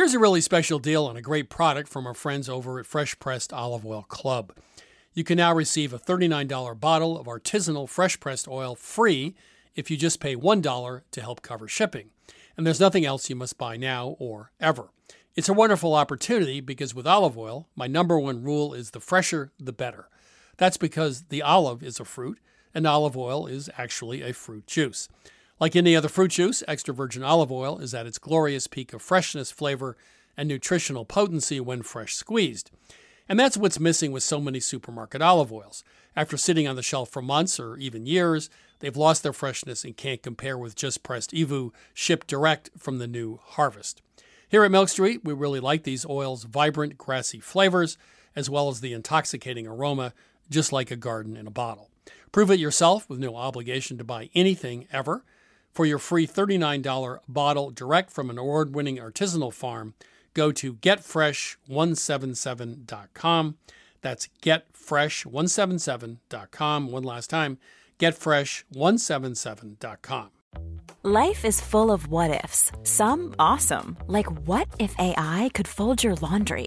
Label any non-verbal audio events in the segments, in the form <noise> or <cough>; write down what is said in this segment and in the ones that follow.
Here's a really special deal on a great product from our friends over at Fresh Pressed Olive Oil Club. You can now receive a $39 bottle of artisanal fresh pressed oil free if you just pay $1 to help cover shipping. And there's nothing else you must buy now or ever. It's a wonderful opportunity because with olive oil, my number one rule is the fresher, the better. That's because the olive is a fruit and olive oil is actually a fruit juice. Like any other fruit juice, extra virgin olive oil is at its glorious peak of freshness, flavor, and nutritional potency when fresh squeezed. And that's what's missing with so many supermarket olive oils. After sitting on the shelf for months or even years, they've lost their freshness and can't compare with just pressed EVOO shipped direct from the new harvest. Here at Milk Street, we really like these oils' vibrant, grassy flavors, as well as the intoxicating aroma, just like a garden in a bottle. Prove it yourself with no obligation to buy anything ever. For your free $39 bottle direct from an award winning artisanal farm, go to getfresh177.com. That's getfresh177.com. One last time, getfresh177.com. Life is full of what ifs, some awesome, like what if AI could fold your laundry?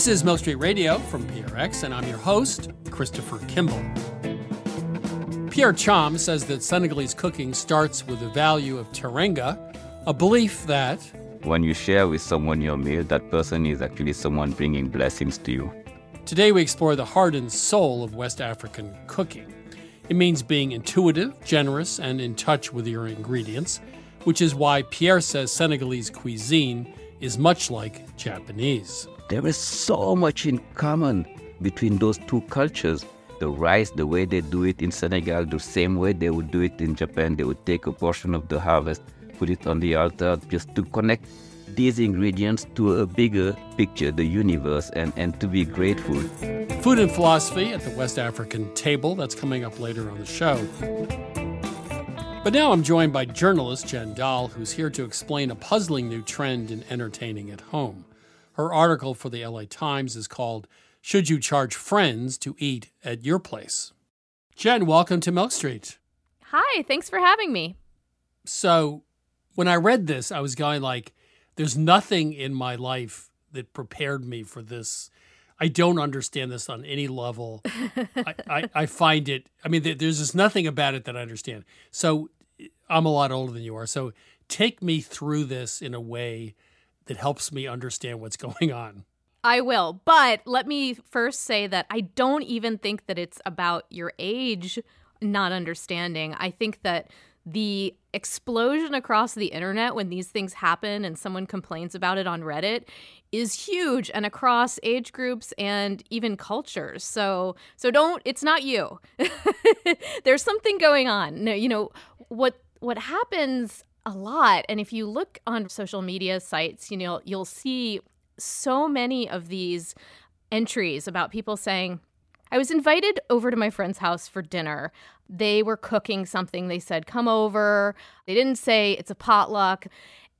This is Milk Street Radio from PRX, and I'm your host, Christopher Kimball. Pierre Thiam says that Senegalese cooking starts with the value of teranga, a belief that when you share with someone your meal, that person is actually someone bringing blessings to you. Today we explore the heart and soul of West African cooking. It means being intuitive, generous, and in touch with your ingredients, which is why Pierre says Senegalese cuisine is much like Japanese. There is so much in common between those two cultures. The rice, the way they do it in Senegal, the same way they would do it in Japan, they would take a portion of the harvest, put it on the altar just to connect these ingredients to a bigger picture, the universe, and, and to be grateful. Food and philosophy at the West African table, that's coming up later on the show. But now I'm joined by journalist Jen Doll, who's here to explain a puzzling new trend in entertaining at home. Her article for the LA Times is called Should You Charge Friends to Eat at Your Place? Jen, welcome to Milk Street. Hi, thanks for having me. So, when I read this, I was going like, there's nothing in my life that prepared me for this. I don't understand this on any level. <laughs> I, I, I, find it, I mean, there's just nothing about it that I understand. So, I'm a lot older than you are. So, take me through this in a way that helps me understand what's <laughs> going on. I will. But let me first say that I don't even think that it's about your age not understanding. I think that the explosion across the internet when these things happen and someone complains about it on Reddit is huge and across age groups and even cultures. So so don't it's not you. <laughs> There's something going on. No, you know what what happens a lot. And if you look on social media sites, you know, you'll see so many of these entries about people saying, I was invited over to my friend's house for dinner. They were cooking something. They said, come over. They didn't say it's a potluck.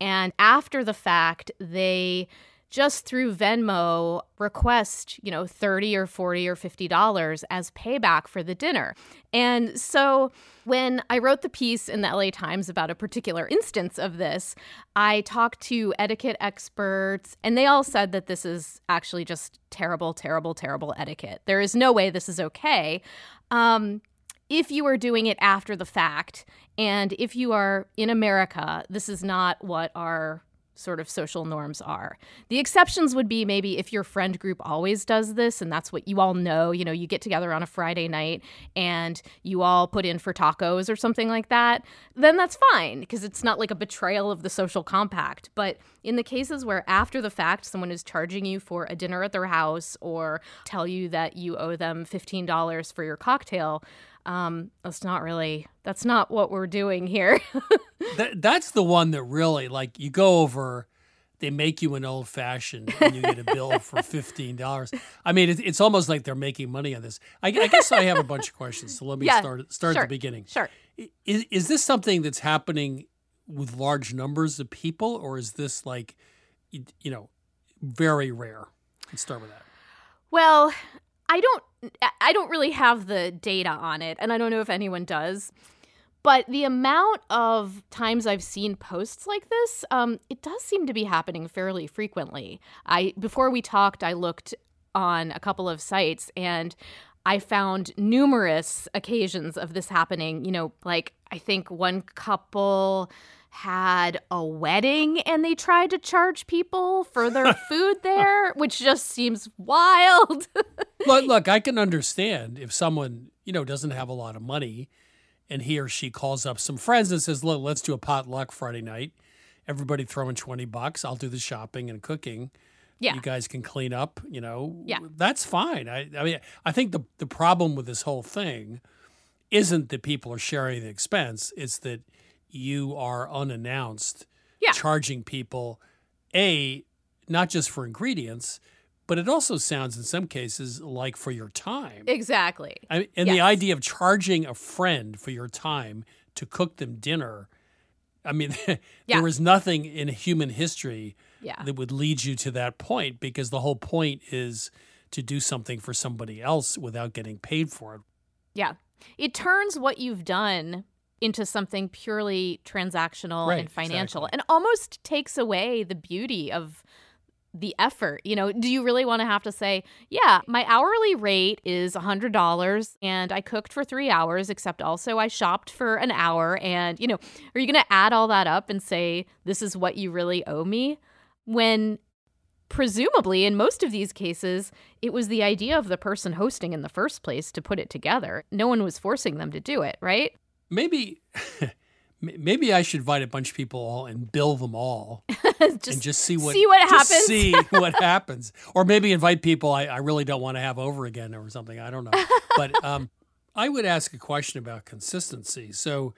And after the fact, they just through Venmo request, you know, 30 or 40 or 50 dollars as payback for the dinner. And so when I wrote the piece in the LA Times about a particular instance of this, I talked to etiquette experts and they all said that this is actually just terrible, terrible, terrible etiquette. There is no way this is okay. Um, if you are doing it after the fact, and if you are in America, this is not what our sort of social norms are. The exceptions would be maybe if your friend group always does this and that's what you all know, you know, you get together on a Friday night and you all put in for tacos or something like that, then that's fine because it's not like a betrayal of the social compact. But in the cases where after the fact someone is charging you for a dinner at their house or tell you that you owe them $15 for your cocktail, um, that's not really that's not what we're doing here. <laughs> that, that's the one that really like you go over they make you an old fashioned and you get a bill for <laughs> fifteen dollars. I mean, it, it's almost like they're making money on this. I, I, guess I have a bunch of questions, so let me Yeah, start start sure, at the beginning. sure. Is, is this something that's happening with large numbers of people, or is this like, you, you know, very rare? Let's start with that. Well, I don't I don't really have the data on it and I don't know if anyone does. But the amount of times I've seen posts like this, um, it does seem to be happening fairly frequently. I before we talked, I looked on a couple of sites and I found numerous occasions of this happening. You know, like I think one couple had a wedding and they tried to charge people for their <laughs> food there, which just seems wild. <laughs> look, look, I can understand if someone you know doesn't have a lot of money, and he or she calls up some friends and says, "Look, let's do a potluck Friday night. Everybody throw in twenty bucks. I'll do the shopping and cooking. yeah. You guys can clean up. You know, Yeah. that's fine. I, I mean, I think the the problem with this whole thing isn't that people are sharing the expense; it's that you are unannounced Yeah. charging people a not just for ingredients, but it also sounds in some cases like for your time. Exactly. I, and the idea of charging a friend for your time to cook them dinner, I mean, <laughs> Yeah. there is nothing in human history Yeah. that would lead you to that point because the whole point is to do something for somebody else without getting paid for it. Yeah. It turns what you've done into something purely transactional Right, and financial exactly. and almost takes away the beauty of the effort. You know, do you really want to have to say, yeah, my hourly rate is $100 and I cooked for three hours, except also I shopped for an hour? And, you know, are you going to add all that up and say, this is what you really owe me? When presumably in most of these cases it was the idea of the person hosting in the first place to put it together no one was forcing them to do it right Maybe, <laughs> maybe I should invite a bunch of people all and bill them all <laughs> just, and just see what see what happens. See <laughs> what happens, or maybe invite people I, I really don't want to have over again or something. I don't know, but um, I would ask a question about consistency. So,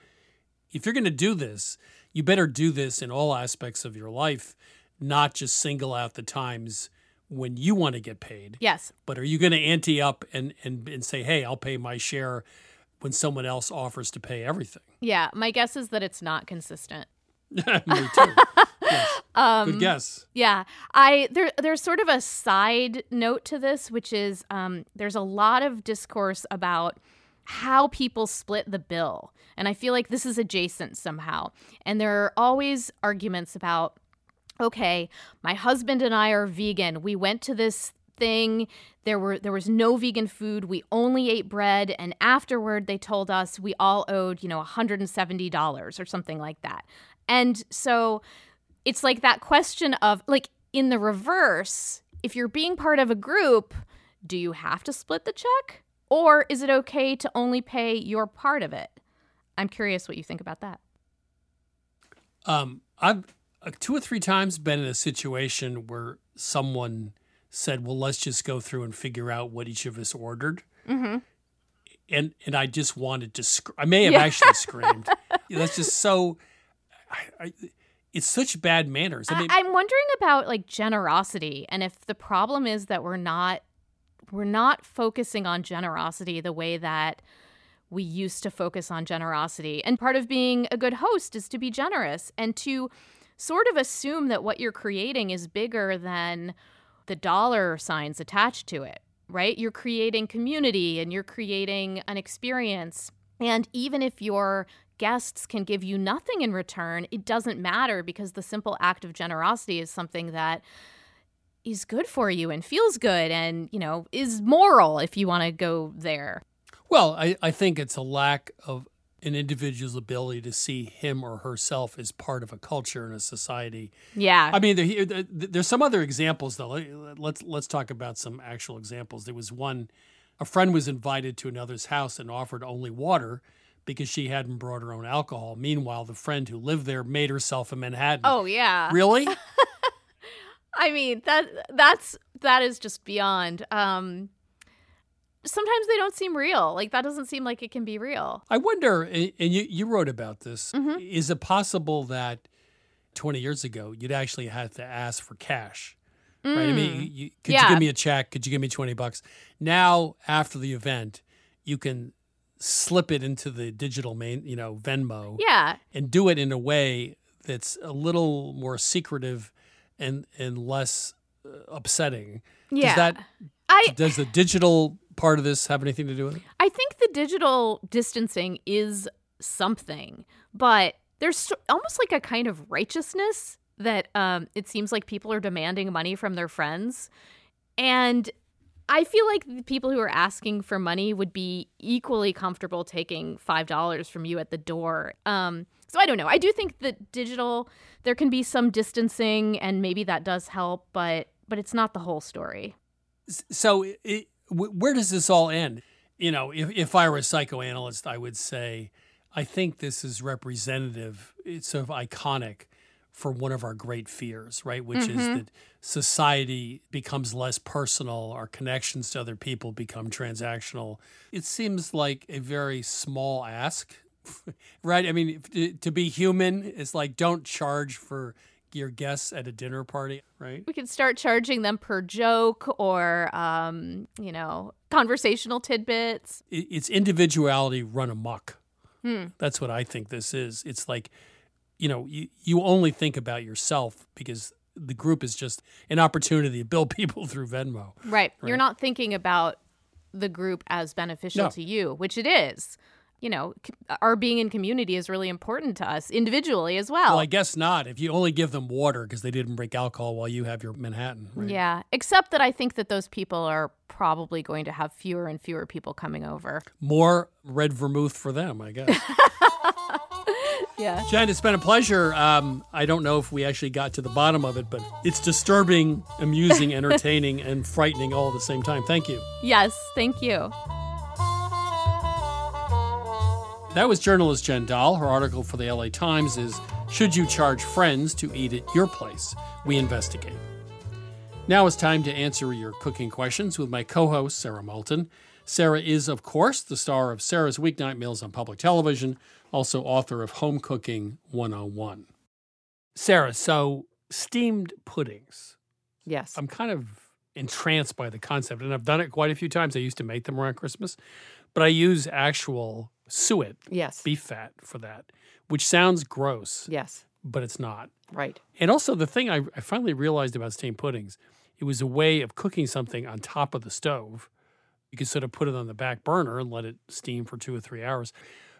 if you're going to do this, you better do this in all aspects of your life, not just single out the times when you want to get paid. yes But are you going to ante up and, and and say, hey, I'll pay my share when someone else offers to pay everything? yeah my guess is that it's not consistent <laughs> Me too. Yes. <laughs> um Good guess. Yeah, I there there's sort of a side note to this, which is um, there's a lot of discourse about how people split the bill, and I feel like this is adjacent somehow. And there are always arguments about, okay, my husband and I are vegan. We went to this thing. There were there was no vegan food. We only ate bread and afterward they told us we all owed you know $170 or something like that. And so it's like that question of like in the reverse if you're being part of a group do you have to split the check? Or is it okay to only pay your part of it? I'm curious what you think about that. Um, I've uh, two or three times been in a situation where someone said, "Well, let's just go through and figure out what each of us ordered," mm-hmm. and and I just wanted to. Sc- I may have Yeah. actually screamed. <laughs> That's just so. I, I, it's such bad manners. I mean, I, am wondering about like generosity and if the problem is that we're not we're not focusing on generosity the way that we used to focus on generosity. And part of being a good host is to be generous and to sort of assume that what you're creating is bigger than the dollar signs attached to it, right? You're creating community and you're creating an experience. And even if your guests can give you nothing in return, it doesn't matter because the simple act of generosity is something that is good for you and feels good and, you know, is moral if you want to go there. Well, I, I think it's a lack of an individual's ability to see him or herself as part of a culture and a society. Yeah. I mean, there, there's some other examples though. Let's let's talk about some actual examples. There was one, a friend was invited to another's house and offered only water because she hadn't brought her own alcohol. Meanwhile, the friend who lived there made herself a Manhattan. Oh yeah. Really? <laughs> I mean that that's that is just beyond. Um, sometimes they don't seem real. Like that doesn't seem like it can be real. I wonder, and you you wrote about this. Mhm. Is it possible that 20 years ago you'd actually have to ask for cash? Right? I mean, you, you, could you give me a check? Could you give me 20 bucks? Now, after the event, you can slip it into the digital main, you know, Venmo, Yeah. and do it in a way that's a little more secretive and and less uh, upsetting. Yeah. Does that I does the digital part of this have anything to do with it? I think the digital distancing is something, but there's almost like a kind of righteousness that um, it seems like people are demanding money from their friends. And I feel like the people who are asking for money would be equally comfortable taking $5 from you at the door. Um, so I don't know. I do think that digital, there can be some distancing and maybe that does help, but but it's not the whole story. so it, wh- where does this all end? You know if, if i were a psychoanalyst i would say i think this is representative it's sort of iconic for one of our great fears right? Which is mm-hmm. that society becomes less personal our connections to other people become transactional. It seems like a very small ask <laughs> right? I mean to, to be human is like don't charge for your guests at a dinner party right we could start charging them per joke or um, you know conversational tidbits it's individuality run amok. Hmm. That's what I think this is. It's like, you know, you, you only think about yourself because the group is just an opportunity to build <laughs> people through Venmo. right. you're not thinking about the group as beneficial No. to you which it is you know our being in community is really important to us individually as well Well, I guess not. If you only give them water because they didn't break alcohol while you have your Manhattan. Right? yeah except that i think that those people are probably going to have fewer and fewer people coming over More red vermouth for them, I guess. <laughs> yeah Jen, it's been a pleasure. Um, I don't know if we actually got to the bottom of it, but it's disturbing, amusing, <laughs> entertaining, and frightening all at the same time. Thank you. yes thank you That was journalist Jen Doll. Her article for the LA Times is Should You Charge Friends to Eat at Your Place? We investigate. Now it's time to answer your cooking questions with my co host, Sara Moulton. Sara is, of course, the star of Sara's Weeknight Meals on public television, also author of Home Cooking 101. Sara, so steamed puddings. Yes. I'm kind of entranced by the concept, and I've done it quite a few times. I used to make them around Christmas, but I use actual suet yes. beef fat for that, which sounds gross, Yes. but it's not. Right. And also, the thing I, I finally realized about steamed puddings, it was a way of cooking something on top of the stove. You could sort of put it on the back burner and let it steam for two or three hours.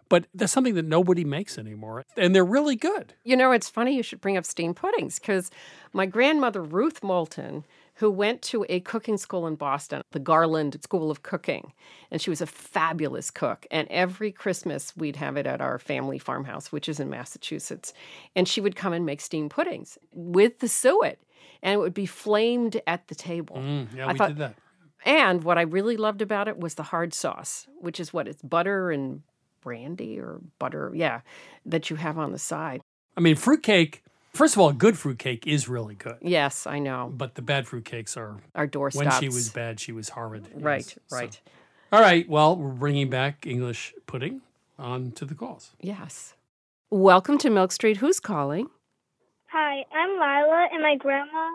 But that's something that nobody makes anymore. And they're really good. You know, it's funny you should bring up steamed puddings because my grandmother, Ruth Moulton, who went to a cooking school in Boston, the Garland School of Cooking, and she was a fabulous cook. And every Christmas, we'd have it at our family farmhouse, which is in Massachusetts. And she would come and make steamed puddings with the suet, and it would be flamed at the table. Mm, yeah, I we thought- did that. And what I really loved about it was the hard sauce, which is what it's butter and brandy or butter, yeah, that you have on the side. I mean, fruitcake, first of all, good fruitcake is really good. Yes, I know. But the bad fruitcakes are Our doorstops. when she was bad, she was horrid. Right, Yes, so- right. All right. Well, we're bringing back English pudding on to the calls. Yes. Welcome to Milk Street. Who's calling? Hi, I'm Lila, and my grandma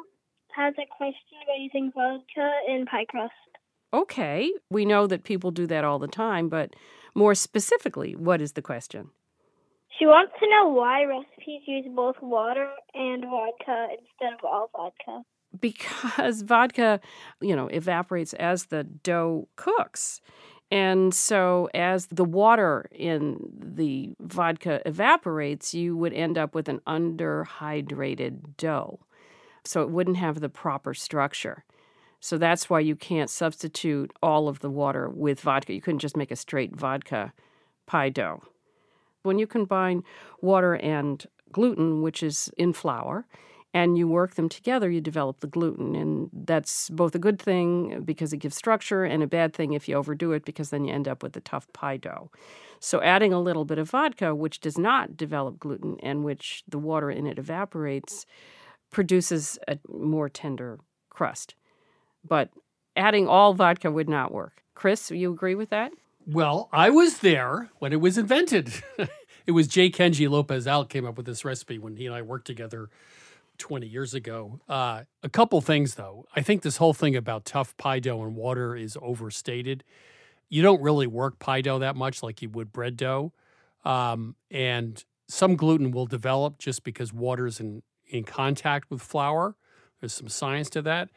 has a question about using vodka in pie crust. Okay. We know that people do that all the time, but more specifically, what is the question? She wants to know why recipes use both water and vodka instead of all vodka. Because vodka, you know, evaporates as the dough cooks. And so, as the water in the vodka evaporates, you would end up with an underhydrated dough. So, it wouldn't have the proper structure. So, that's why you can't substitute all of the water with vodka. You couldn't just make a straight vodka pie dough. When you combine water and gluten, which is in flour, and you work them together, you develop the gluten. And that's both a good thing because it gives structure and a bad thing if you overdo it because then you end up with a tough pie dough. So, adding a little bit of vodka, which does not develop gluten and which the water in it evaporates, produces a more tender crust. But adding all vodka would not work. Chris, you agree with that? Well, I was there when it was invented. <laughs> it was J. Kenji López-Alt came up with this recipe when he and I worked together 20 years ago. Uh, a couple things, though. I think this whole thing about tough pie dough and water is overstated. You don't really work pie dough that much like you would bread dough. Um, and some gluten will develop just because water's in, in contact with flour. There's some science to that,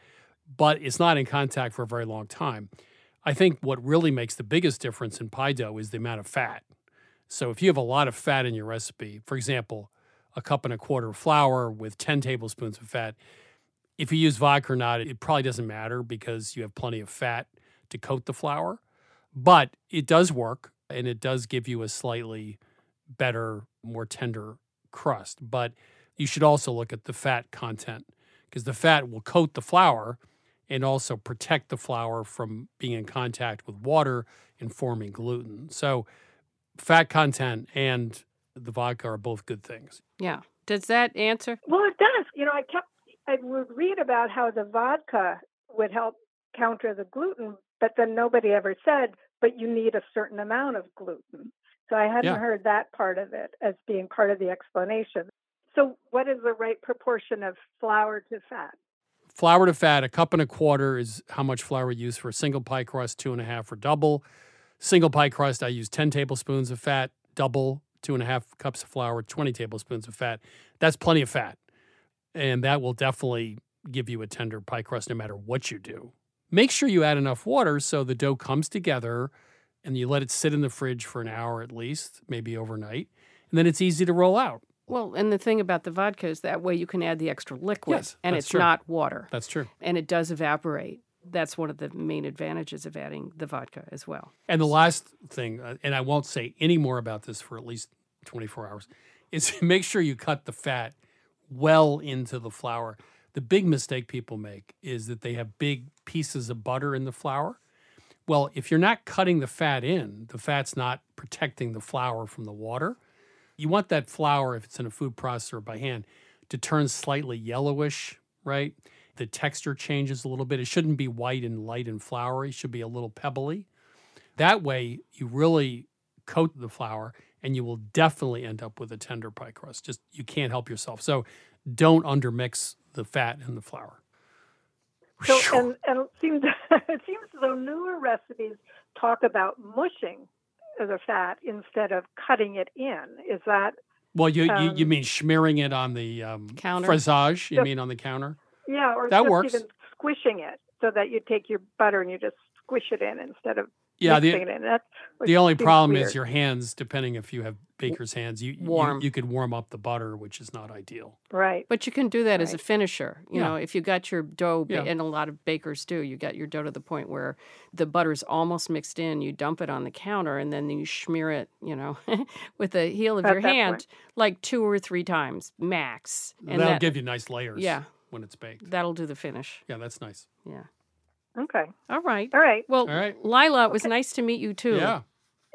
but it's not in contact for a very long time. I think what really makes the biggest difference in pie dough is the amount of fat. So if you have a lot of fat in your recipe, for example, a cup and a quarter of flour with 10 tablespoons of fat, if you use vodka or not, it probably doesn't matter because you have plenty of fat to coat the flour. But it does work and it does give you a slightly better, more tender crust. But you should also look at the fat content because the fat will coat the flour and also protect the flour from being in contact with water and forming gluten. So, fat content and the vodka are both good things. Yeah. Does that answer? Well, it does. You know, I kept, I would read about how the vodka would help counter the gluten, but then nobody ever said, but you need a certain amount of gluten. So I hadn't Yeah. heard that part of it as being part of the explanation. So, what is the right proportion of flour to fat? Flour to fat, a cup and a quarter is how much flour we use for a single pie crust, two and a half for double. Single pie crust, I use 10 tablespoons of fat, double, two and a half cups of flour, 20 tablespoons of fat. That's plenty of fat. And that will definitely give you a tender pie crust no matter what you do. Make sure you add enough water so the dough comes together and you let it sit in the fridge for an hour at least, maybe overnight. And then it's easy to roll out. Well, and the thing about the vodka is that way you can add the extra liquid Yes, and it's true. not water That's true. and it does evaporate. That's one of the main advantages of adding the vodka as well. And the last thing, uh, and I won't say any more about this for at least 24 hours, is <laughs> make sure you cut the fat well into the flour. The big mistake people make is that they have big pieces of butter in the flour. Well, if you're not cutting the fat in, the fat's not protecting the flour from the water. You want that flour, if it's in a food processor by hand, to turn slightly yellowish, right? The texture changes a little bit. It shouldn't be white and light and floury, it should be a little pebbly. That way, you really coat the flour and you will definitely end up with a tender pie crust. Just you can't help yourself. So don't undermix the fat and the flour. So, and, and it seems <laughs> it seems as though newer recipes talk about mushing the fat instead of cutting it in. Is that well, you, you you um, mean smearing it on the um, Counter? fraisage? You Yep. mean on the counter? yeah, or That just works. even squishing it so that you take your butter and you just squish it in instead of Yeah, the- it in. That's which The only seems problem is your hands, depending if you have baker's hands, you, you Warm. you could warm up the butter, which is not ideal. right. But you can do that as a finisher. You Yeah. know, if you got your dough, Yeah. and a lot of bakers do, you got your dough to the point where the butter's almost mixed in. You dump it on the counter and then you smear it, you know, <laughs> with the heel of At your hand point. like two or three times max. And That'll that, give you nice layers Yeah. when it's baked. that'll do the finish. Yeah, that's nice. Yeah. Okay. All right. All right. Well, All right. Lila, it was nice to meet you too. Yeah. <laughs>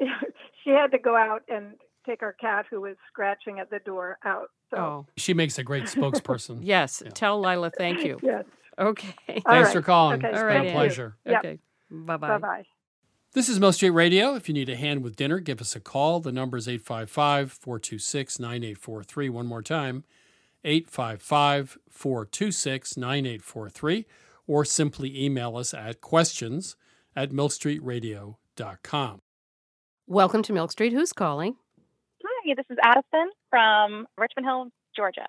she had to go out and take our cat who was scratching at the door out. So Oh, She makes a great spokesperson. <laughs> yes. Yeah. Tell Lila thank you. yes. Okay. All Thanks right. for calling. Okay, It's All been right, a pleasure. Yep. Okay. Bye Bye bye. bye. This is Milk Street Radio. If you need a hand with dinner, give us a call. The number is 855 426 9843. One more time 855 426 9843. Or simply email us at questions at milkstreetradio.com. Welcome to Milk Street. Who's calling? Hi, this is Addison from Richmond Hill, Georgia.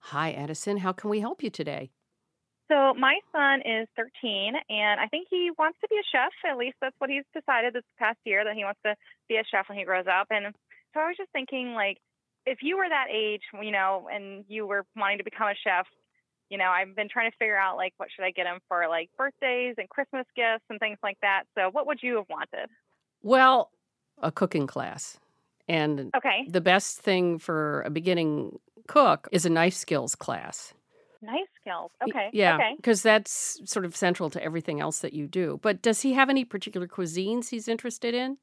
Hi, Addison. How can we help you today? So, my son is 13, and I think he wants to be a chef. At least that's what he's decided this past year that he wants to be a chef when he grows up. And so, I was just thinking, like, if you were that age, you know, and you were wanting to become a chef, you know, I've been trying to figure out, like, what should I get him for, like, birthdays and Christmas gifts and things like that. So, what would you have wanted? Well, a cooking class. And Okay. the best thing for a beginning cook is a knife skills class. Nice skills. Okay. Yeah, Okay. because that's sort of central to everything else that you do. But does he have any particular cuisines he's interested in?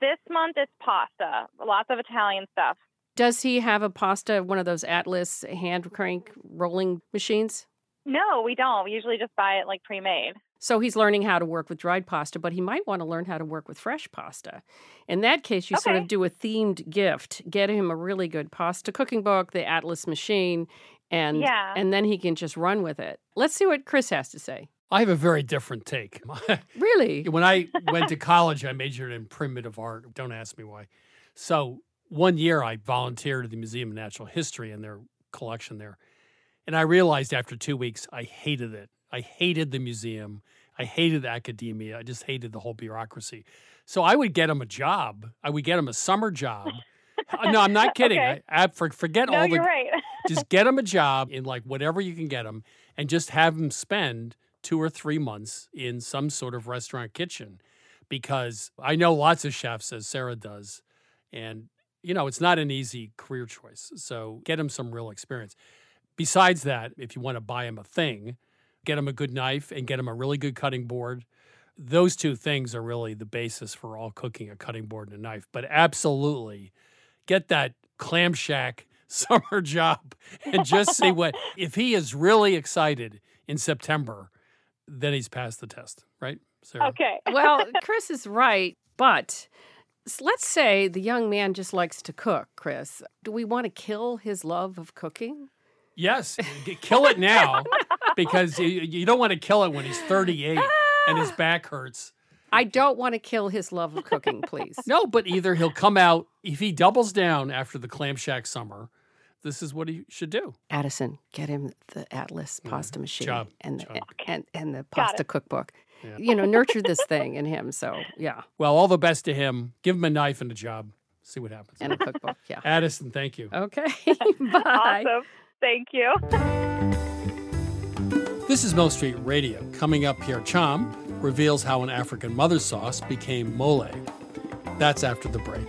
This month it's pasta, lots of Italian stuff. Does he have a pasta, one of those Atlas hand crank rolling machines? No, we don't. We usually just buy it like pre-made. So he's learning how to work with dried pasta, but he might want to learn how to work with fresh pasta. In that case, you sort of do a themed gift. Get him a really good pasta cooking book, the Atlas machine, and Yeah. and then he can just run with it. Let's see what Chris has to say. I have a very different take. <laughs> Really? when I went to college, I majored in primitive art. Don't ask me why. So one year I volunteered at the Museum of Natural History in their collection there. And I realized after two weeks, I hated it. I hated the museum. I hated academia. I just hated the whole bureaucracy. So I would get him a job. I would get him a summer job. Uh, no, I'm not <laughs> kidding. Okay. I, I forget no, all the you're right. <laughs> just get him a job in like whatever you can get him and just have him spend two or three months in some sort of restaurant kitchen because i know lots of chefs as sara does and you know it's not an easy career choice so get him some real experience besides that if you want to buy him a thing get him a good knife and get him a really good cutting board those two things are really the basis for all cooking a cutting board and a knife but absolutely get that clam shack <laughs> summer job and just see what <laughs> if he is really excited in September, then he's passed the test, right? Sara? okay. well, <laughs> Chris is right, but s- let's say the young man just likes to cook, Chris. Do we want to kill his love of cooking? Yes, kill it now because you, you don't want to kill it when he's 38 and his <laughs> back hurts. I don't want to kill his love of cooking, please. No, but either he'll come out if he doubles down after the clam shack summer. This is what he should do. Addison, get him the Atlas mm-hmm. pasta machine job, and, the, job. and and the pasta cookbook. Yeah. You know, nurture this thing in him. So yeah, Well, all the best to him. Give him a knife and a job. See what happens. and a cookbook. Yeah. <laughs> Addison, thank you. Okay. <laughs> Bye. Awesome. Thank you. This is Milk Street Radio. Coming up here, Thiam reveals how an African mother sauce became mole. That's after the break.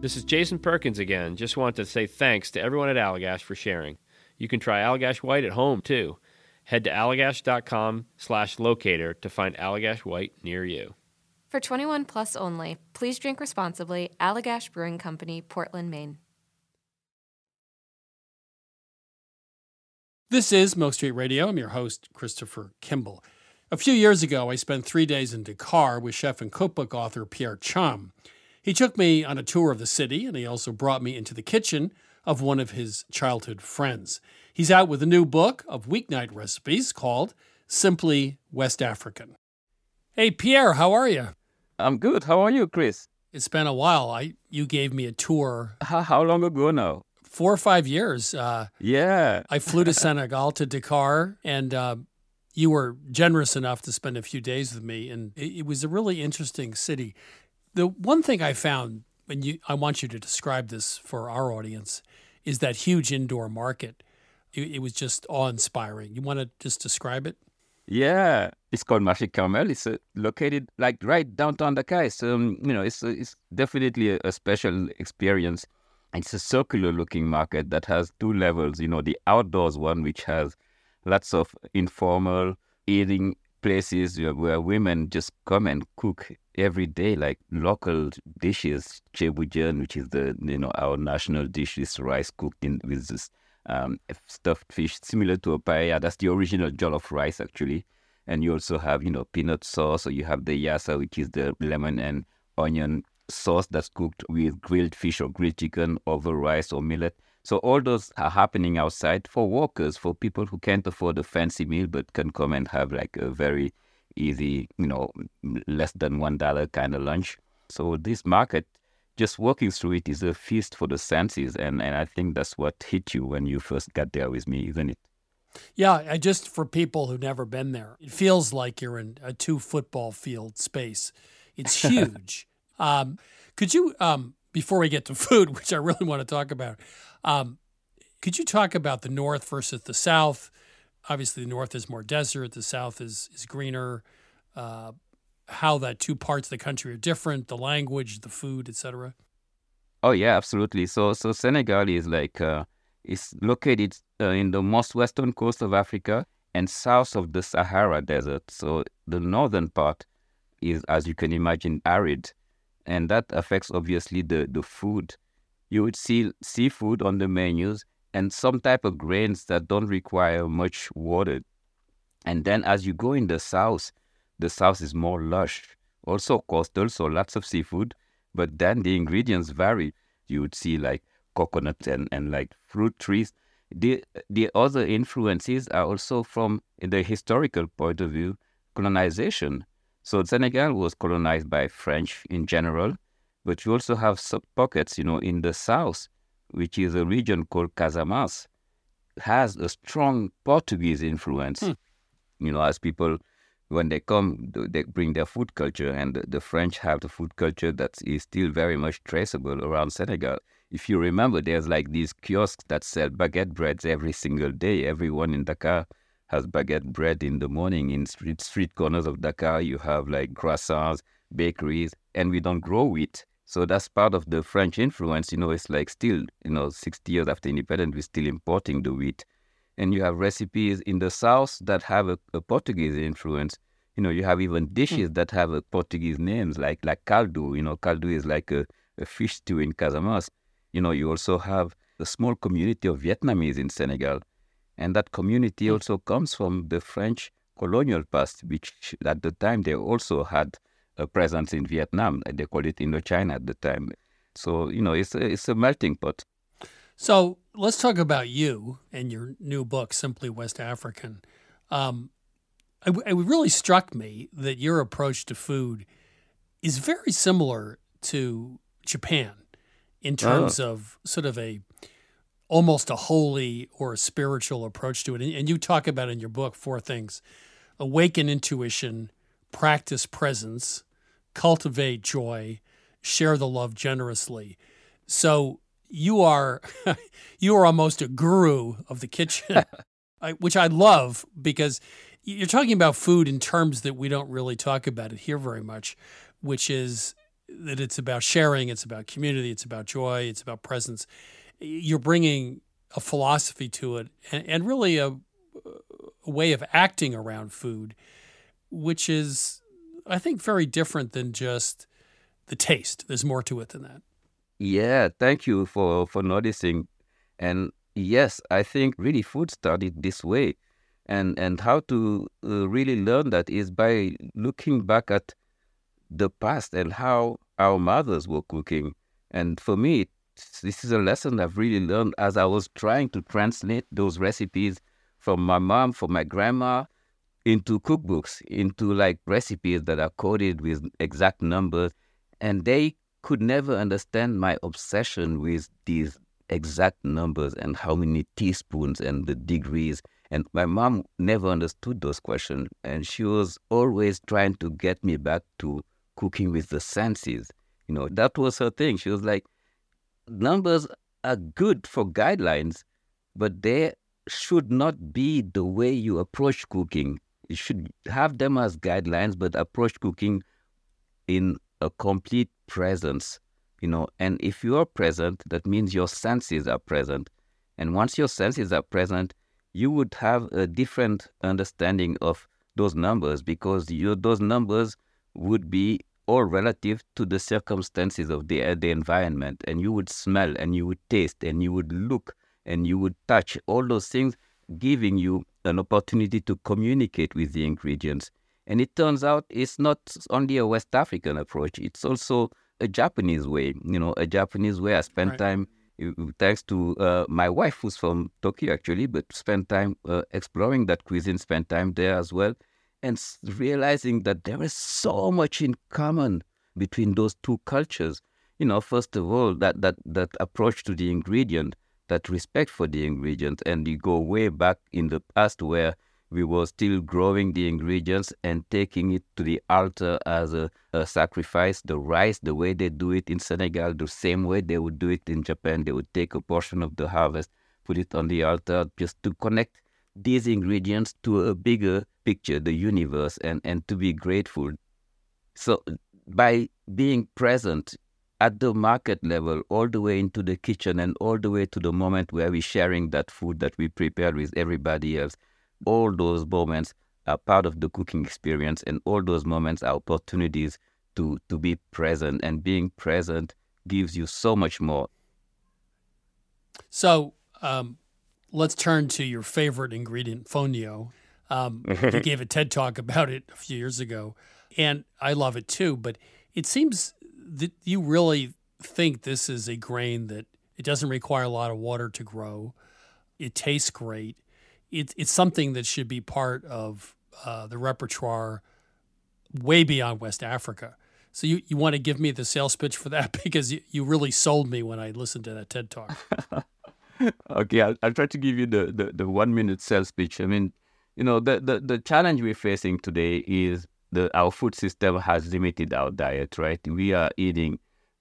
This is Jason Perkins again. Just want to say thanks to everyone at Allagash for sharing. You can try Allagash White at home too. Head to allagash.com slash locator to find Allagash White near you. For 21 plus only, please drink responsibly. Allagash Brewing Company, Portland, Maine. This is Milk Street Radio. I'm your host, Christopher Kimball. A few years ago, I spent three days in Dakar with chef and cookbook author Pierre Thiam. He took me on a tour of the city, and he also brought me into the kitchen of one of his childhood friends. He's out with a new book of weeknight recipes called Simply West African. Hey, Pierre, how are you? I'm good. How are you, Chris? It's been a while. I you gave me a tour. How, how long ago now? Four or five years. Uh, yeah. I flew to Senegal to Dakar, and uh, you were generous enough to spend a few days with me, and it, it was a really interesting city. The one thing I found, and you, I want you to describe this for our audience, is that huge indoor market. It, it was just awe-inspiring. You want to just describe it? Yeah, it's called Marché Kermel. It's uh, located like right downtown Dakar. So um, you know, it's uh, it's definitely a, a special experience. It's a circular-looking market that has two levels. You know, the outdoors one, which has lots of informal eating places where women just come and cook every day, like local dishes. thieboudienne, which is the you know our national dish, is rice cooked in with this um, stuffed fish, similar to a paella. That's the original jollof rice, actually. And you also have you know peanut sauce, or you have the yassa, which is the lemon and onion sauce that's cooked with grilled fish or grilled chicken over rice or millet. So all those are happening outside for workers, for people who can't afford a fancy meal but can come and have like a very easy, you know, less than one dollar kind of lunch. So this market, just walking through it is a feast for the senses, and and I think that's what hit you when you first got there with me, isn't it? Yeah, I just for people who've never been there, it feels like you're in a two football field space. It's <laughs> huge. Um, could you, um, before we get to <laughs> food, which I really want to talk about, um, could you talk about the North versus the South? Obviously, the North is more desert, the South is is greener. Uh, how that two parts of the country are different, the language, the food, etc. Oh yeah, absolutely. So so Senegal is like uh, located uh, in the most western coast of Africa and south of the Sahara Desert. So the northern part is, as you can imagine, arid, and that affects obviously the the food. You would see seafood on the menus, and some type of grains that don't require much water. And then as you go in the south, the south is more lush. Also coastal, so lots of seafood, but then the ingredients vary. You would see like coconut and, and like fruit trees. The the other influences are also from the historical point of view, colonization. So Senegal was colonized by French in general, but you also have some pockets, you know, in the south, which is a region called Casamance, has a strong Portuguese influence. Hmm. You know, as people when they come, they bring their food culture, and the French have the food culture that is still very much traceable around Senegal. If you remember, there's like these kiosks that sell baguette breads every single day. Everyone in Dakar has baguette bread in the morning. In street street corners of Dakar, you have like croissants, bakeries, and we don't grow wheat. So that's part of the French influence. You know, it's like still, you know, 60 years after independence, we're still importing the wheat. And you have recipes in the south that have a, a Portuguese influence. You know, you have even dishes hmm. that have a Portuguese names, like like caldo. You know, caldo is like a, a fish stew in Casamance. You know, you also have a small community of Vietnamese in Senegal. And that community also comes from the French colonial past, which at the time they also had a presence in Vietnam. They called it Indochina at the time. So, you know, it's a, it's a melting pot. So let's talk about you and your new book, Simply West African. Um, it, it really struck me that your approach to food is very similar to Japan in terms Oh. of sort of a almost a holy or a spiritual approach to it. And, and you talk about in your book four things awaken intuition, practice presence, cultivate joy, share the love generously. So you are <laughs> you are almost a guru of the kitchen, <laughs> which I love because you're talking about food in terms that we don't really talk about it here very much, which is that it's about sharing, it's about community, it's about joy, it's about presence. You're bringing a philosophy to it and, and really a, a way of acting around food, which is, I think, very different than just the taste. There's more to it than that. Yeah, thank you for, for noticing. And yes, I think really food started this way. And, and how to uh, really learn that is by looking back at the past and how our mothers were cooking. And for me, this is a lesson I've really learned as I was trying to translate those recipes from my mom, from my grandma, into cookbooks, into like recipes that are coded with exact numbers. And they could never understand my obsession with these exact numbers and how many teaspoons and the degrees. And my mom never understood those questions. And she was always trying to get me back to cooking with the senses. You know, that was her thing. She was like, numbers are good for guidelines, but they should not be the way you approach cooking. You should have them as guidelines, but approach cooking in a complete presence, you know. And if you are present, that means your senses are present. And once your senses are present, you would have a different understanding of those numbers because your, those numbers would be all relative to the circumstances of the, uh, the environment. And you would smell and you would taste and you would look and you would touch all those things, giving you an opportunity to communicate with the ingredients. And it turns out it's not only a West African approach, it's also a Japanese way. You know, a Japanese way. I spent Right. time, uh, thanks to uh, my wife, who's from Tokyo actually, but spent time uh, exploring that cuisine, spent time there as well, and realizing that there is so much in common between those two cultures. You know, first of all, that, that, that approach to the ingredient, that respect for the ingredient, and you go way back in the past where we were still growing the ingredients and taking it to the altar as a, a sacrifice. The rice, the way they do it in Senegal, the same way they would do it in Japan, they would take a portion of the harvest, put it on the altar just to connect these ingredients to a bigger picture, the universe, and, and to be grateful. So by being present at the market level, all the way into the kitchen and all the way to the moment where we're sharing that food that we prepared with everybody else, all those moments are part of the cooking experience and all those moments are opportunities to, to be present and being present gives you so much more. So, um, let's turn to your favorite ingredient, fonio. Um, <laughs> you gave a TED talk about it a few years ago, and I love it too. But it seems that you really think this is a grain that it doesn't require a lot of water to grow. It tastes great. It, it's something that should be part of uh, the repertoire way beyond West Africa. So you, you want to give me the sales pitch for that <laughs> because you, you really sold me when I listened to that TED talk. <laughs> okay, I'll, I'll try to give you the, the, the one minute sales pitch. I mean, you know, the, the, the challenge we're facing today is the our food system has limited our diet, right? We are eating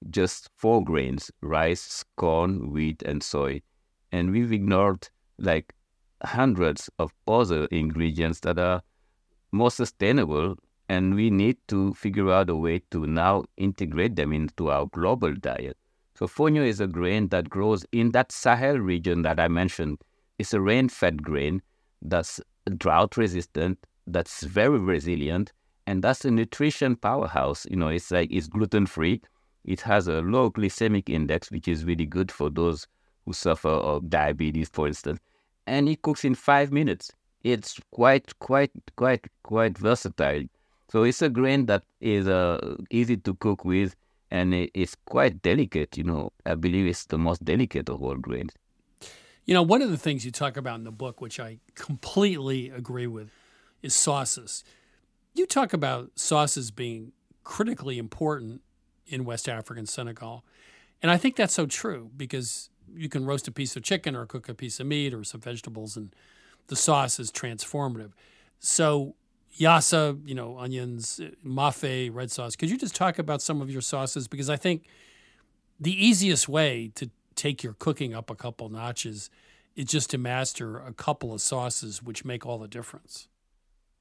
just four grains rice, corn, wheat, and soy. And we've ignored like hundreds of other ingredients that are more sustainable. And we need to figure out a way to now integrate them into our global diet. So fonio is a grain that grows in that Sahel region that I mentioned. It's a rain-fed grain that's drought resistant, that's very resilient, and that's a nutrition powerhouse. You know, it's like it's gluten-free. It has a low glycemic index, which is really good for those who suffer of diabetes, for instance. And it cooks in five minutes. It's quite, quite, quite, quite versatile. So it's a grain that is uh, easy to cook with, and it's quite delicate. You know, I believe it's the most delicate of all grains. You know, one of the things you talk about in the book, which I completely agree with, is sauces. You talk about sauces being critically important in West African Senegal. And I think that's so true because you can roast a piece of chicken or cook a piece of meat or some vegetables, and the sauce is transformative. So, yassa, you know, onions, uh, mafe, red sauce. Could you just talk about some of your sauces? Because I think the easiest way to take your cooking up a couple notches It's just to master a couple of sauces, which make all the difference.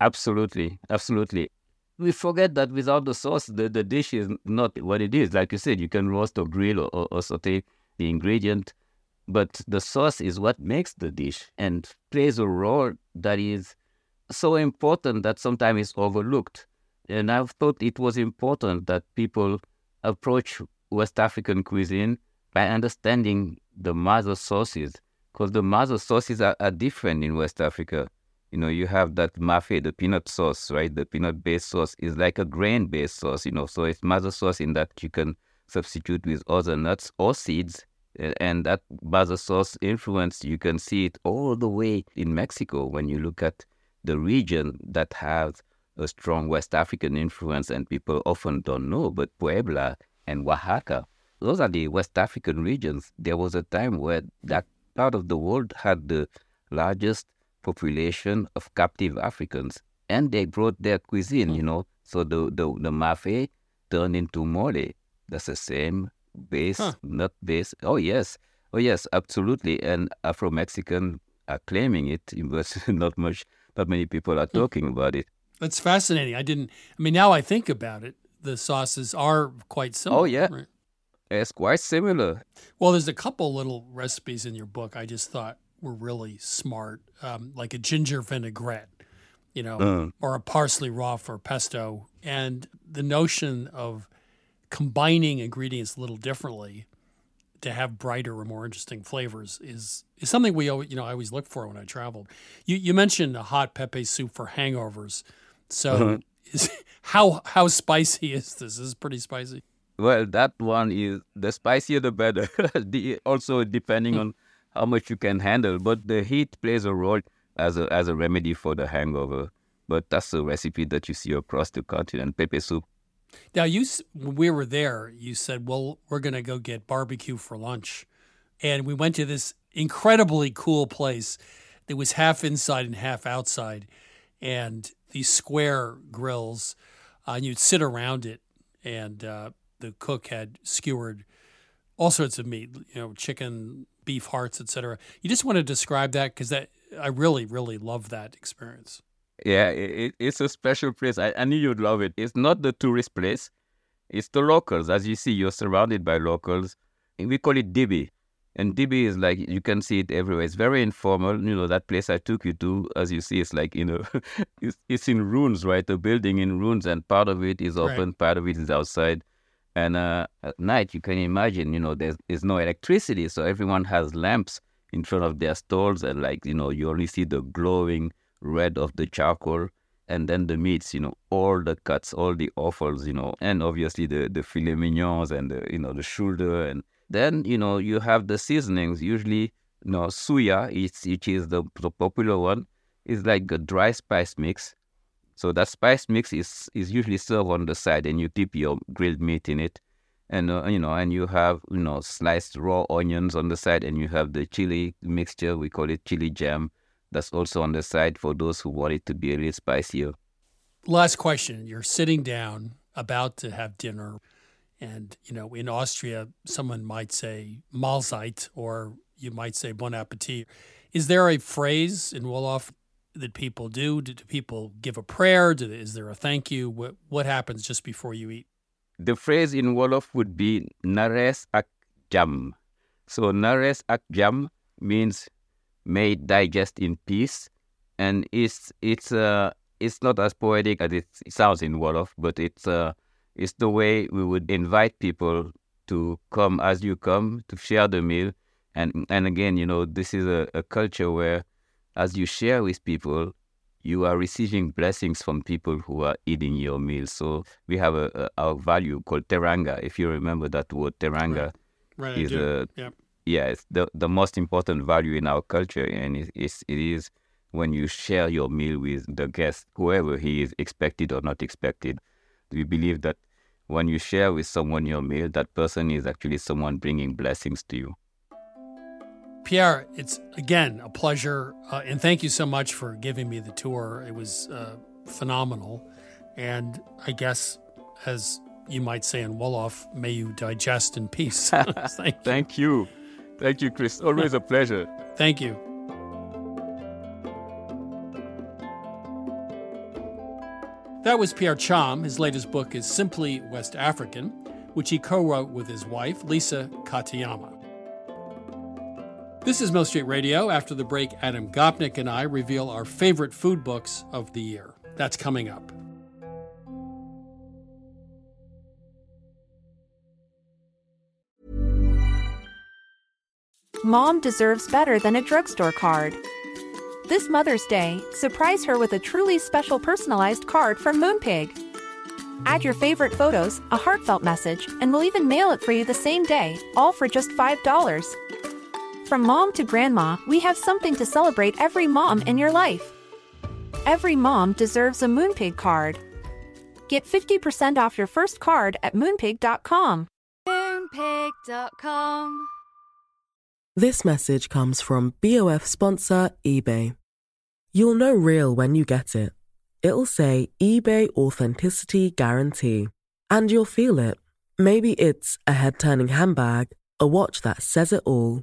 Absolutely, absolutely. We forget that without the sauce, the, the dish is not what it is. Like you said, you can roast or grill or, or, or saute the ingredient, but the sauce is what makes the dish and plays a role that is so important that sometimes it's overlooked. And I've thought it was important that people approach West African cuisine by understanding the mother sauces, because the mother sauces are, are different in West Africa. You know, you have that mafe, the peanut sauce, right? The peanut-based sauce is like a grain-based sauce, you know, so it's mother sauce in that you can substitute with other nuts or seeds. And that mother sauce influence, you can see it all the way in Mexico when you look at the region that has a strong West African influence and people often don't know, but Puebla and Oaxaca, those are the West African regions. There was a time where that part of the world had the largest population of captive Africans, and they brought their cuisine, you mm. know. So the the, the mafe turned into mole. That's the same base, huh. nut base. Oh yes, oh yes, absolutely. And Afro Mexican are claiming it, <laughs> but not much, not many people are hmm. talking about it. That's fascinating. I didn't. I mean, now I think about it, the sauces are quite oh, similar. Oh yeah. Right? It's quite similar. Well, there's a couple little recipes in your book I just thought were really smart, um, like a ginger vinaigrette, you know, uh. or a parsley raw for pesto. And the notion of combining ingredients a little differently to have brighter or more interesting flavors is is something we always, you know I always look for when I traveled. You you mentioned a hot pepe soup for hangovers, so uh-huh. is, <laughs> how how spicy is this? This is pretty spicy. Well, that one is the spicier the better. <laughs> the, also depending on how much you can handle, but the heat plays a role as a as a remedy for the hangover. But that's a recipe that you see across the continent, pepe soup. Now, you when we were there, you said, "Well, we're going to go get barbecue for lunch," and we went to this incredibly cool place that was half inside and half outside, and these square grills, uh, and you'd sit around it, and uh, the cook had skewered all sorts of meat, you know, chicken, beef hearts, etc. You just want to describe that because that I really, really love that experience. Yeah, it, it's a special place. I, I knew you'd love it. It's not the tourist place; it's the locals. As you see, you're surrounded by locals. We call it Dibi, and Dibi is like you can see it everywhere. It's very informal. You know that place I took you to, as you see, it's like you know, <laughs> it's, it's in ruins, right? A building in ruins, and part of it is open, right. part of it is outside and uh, at night, you can imagine, you know, there's, no electricity, so everyone has lamps in front of their stalls, and like you know, you only see the glowing red of the charcoal, and then the meats, you know, all the cuts, all the offals, you know, and obviously the the filet mignons and the you know the shoulder, and then you know you have the seasonings. Usually, you know, suya, it's, which is the, the popular one, is like a dry spice mix. So that spice mix is is usually served on the side, and you dip your grilled meat in it, and uh, you know, and you have you know sliced raw onions on the side, and you have the chili mixture. We call it chili jam. That's also on the side for those who want it to be a little spicier. Last question: You're sitting down, about to have dinner, and you know, in Austria, someone might say Mahlzeit, or you might say Bon appetit. Is there a phrase in Wolof that people do? Do, do people give a prayer? Do, is there a thank you? What, what happens just before you eat? The phrase in Wolof would be nares ak jam. So nares ak jam means may digest in peace, and it's it's uh it's not as poetic as it sounds in Wolof, but it's uh it's the way we would invite people to come as you come to share the meal, and and again, you know, this is a, a culture where as you share with people, you are receiving blessings from people who are eating your meal. So we have a, a our value called teranga. If you remember that word, teranga Right, I is a Yep. yeah, it's the the most important value in our culture, and it, it's, it is when you share your meal with the guest, whoever he is, expected or not expected. We believe that when you share with someone your meal, that person is actually someone bringing blessings to you. Pierre, it's again a pleasure, uh, and thank you so much for giving me the tour. It was uh, phenomenal, and I guess, as you might say in Wolof, may you digest in peace. <laughs> thank, <laughs> Thank you. Thank you, Chris. Always a pleasure. thank you. That was Pierre Thiam. His latest book is Simply West African, which he co wrote with his wife, Lisa Katayama. This is Milk Street Radio. After the break, Adam Gopnik and I reveal our favorite food books of the year. That's coming up. Mom deserves better than a drugstore card. This Mother's Day, surprise her with a truly special personalized card from Moonpig. Add your favorite photos, a heartfelt message, and we'll even mail it for you the same day, all for just $5. From mom to grandma, we have something to celebrate every mom in your life. Every mom deserves a Moonpig card. Get 50% off your first card at moonpig.com. Moonpig.com. This message comes from BOF sponsor eBay. You'll know real when you get it. It'll say eBay Authenticity Guarantee. And you'll feel it. Maybe it's a head turning handbag, a watch that says it all,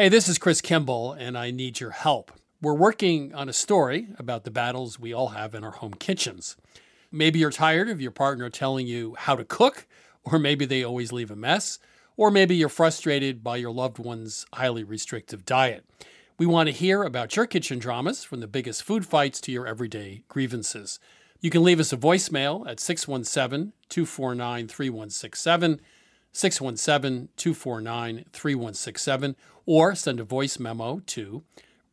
Hey, this is Chris Kimball, and I need your help. We're working on a story about the battles we all have in our home kitchens. Maybe you're tired of your partner telling you how to cook, or maybe they always leave a mess, or maybe you're frustrated by your loved one's highly restrictive diet. We want to hear about your kitchen dramas, from the biggest food fights to your everyday grievances. You can leave us a voicemail at 617 249 3167, 617 249 3167, or send a voice memo to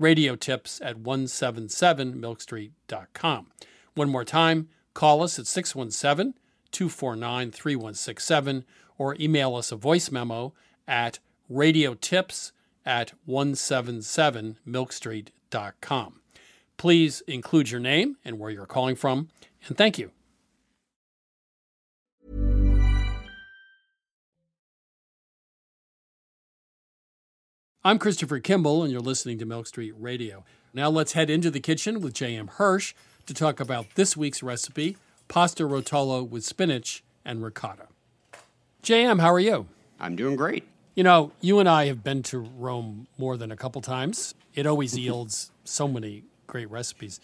radiotips at 177milkstreet.com. One more time, call us at 617 249 3167 or email us a voice memo at radiotips at 177milkstreet.com. Please include your name and where you're calling from, and thank you. I'm Christopher Kimball, and you're listening to Milk Street Radio. Now let's head into the kitchen with J.M. Hirsch to talk about this week's recipe pasta rotolo with spinach and ricotta. JM, how are you? I'm doing great. You know, you and I have been to Rome more than a couple times. It always <laughs> yields so many great recipes.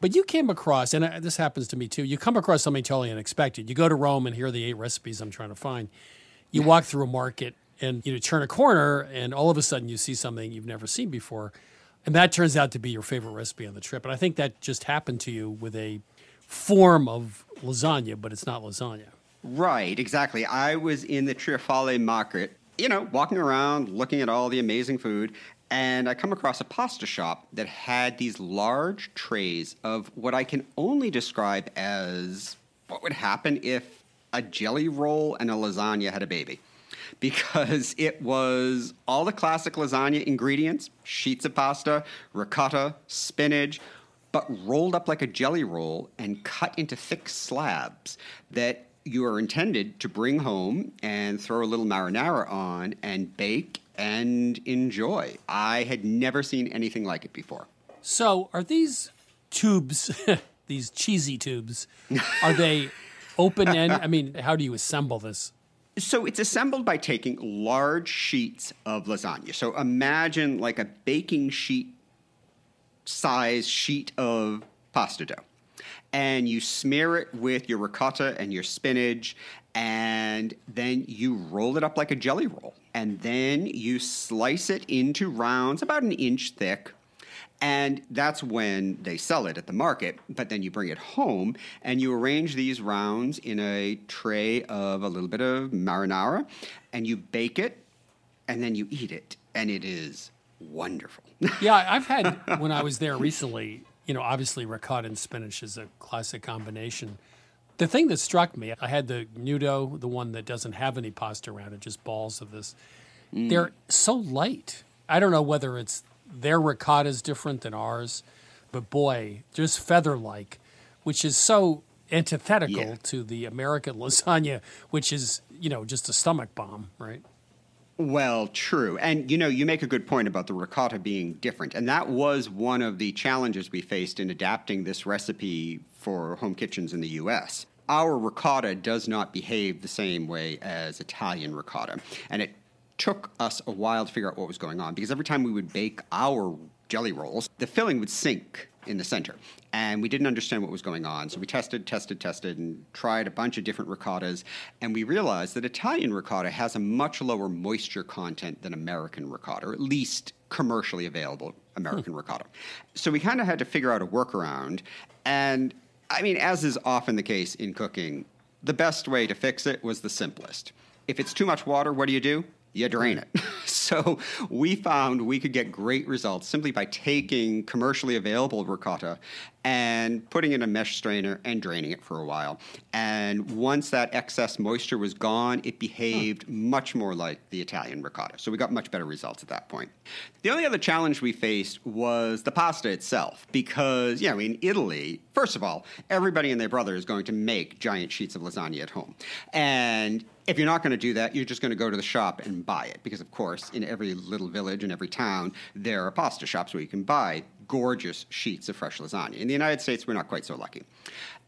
But you came across, and uh, this happens to me too, you come across something totally unexpected. You go to Rome and here are the eight recipes I'm trying to find. You walk through a market and you know, turn a corner, and all of a sudden you see something you've never seen before. And that turns out to be your favorite recipe on the trip. And I think that just happened to you with a form of lasagna, but it's not lasagna. Right, exactly. I was in the Trionfale market, you know, walking around, looking at all the amazing food, and I come across a pasta shop that had these large trays of what I can only describe as what would happen if a jelly roll and a lasagna had a baby. <laughs> Because it was all the classic lasagna ingredients sheets of pasta, ricotta, spinach, but rolled up like a jelly roll and cut into thick slabs that you are intended to bring home and throw a little marinara on and bake and enjoy. I had never seen anything like it before. So, are these tubes, <laughs> these cheesy tubes, are they <laughs> open end? I mean, how do you assemble this? So it's assembled by taking large sheets of lasagna. So imagine like a baking sheet size sheet of pasta dough. And you smear it with your ricotta and your spinach, and then you roll it up like a jelly roll. And then you slice it into rounds about an inch thick. And that's when they sell it at the market. But then you bring it home and you arrange these rounds in a tray of a little bit of marinara and you bake it and then you eat it. And it is wonderful. <laughs> yeah, I've had when I was there recently. You know, obviously ricotta and spinach is a classic combination. The thing that struck me, I had the nudo, the one that doesn't have any pasta around it, just balls of this. Mm. They're so light. I don't know whether it's their ricotta is different than ours, but boy, just feather like, which is so antithetical yeah. to the American lasagna, which is, you know, just a stomach bomb, right? Well, true. And you know, you make a good point about the ricotta being different. And that was one of the challenges we faced in adapting this recipe for home kitchens in the US. Our ricotta does not behave the same way as Italian ricotta. And it took us a while to figure out what was going on because every time we would bake our jelly rolls, the filling would sink in the center. And we didn't understand what was going on. So we tested, tested, tested, and tried a bunch of different ricottas. And we realized that Italian ricotta has a much lower moisture content than American ricotta, or at least commercially available American hmm. ricotta. So we kind of had to figure out a workaround. And I mean, as is often the case in cooking, the best way to fix it was the simplest. If it's too much water, what do you do? You drain it. <laughs> so we found we could get great results simply by taking commercially available ricotta and putting it in a mesh strainer and draining it for a while. And once that excess moisture was gone, it behaved huh. much more like the Italian ricotta. So we got much better results at that point. The only other challenge we faced was the pasta itself, because, you know, in Italy, first of all, everybody and their brother is going to make giant sheets of lasagna at home. And if you're not going to do that, you're just going to go to the shop and buy it. Because, of course, in every little village and every town, there are pasta shops where you can buy gorgeous sheets of fresh lasagna. In the United States, we're not quite so lucky.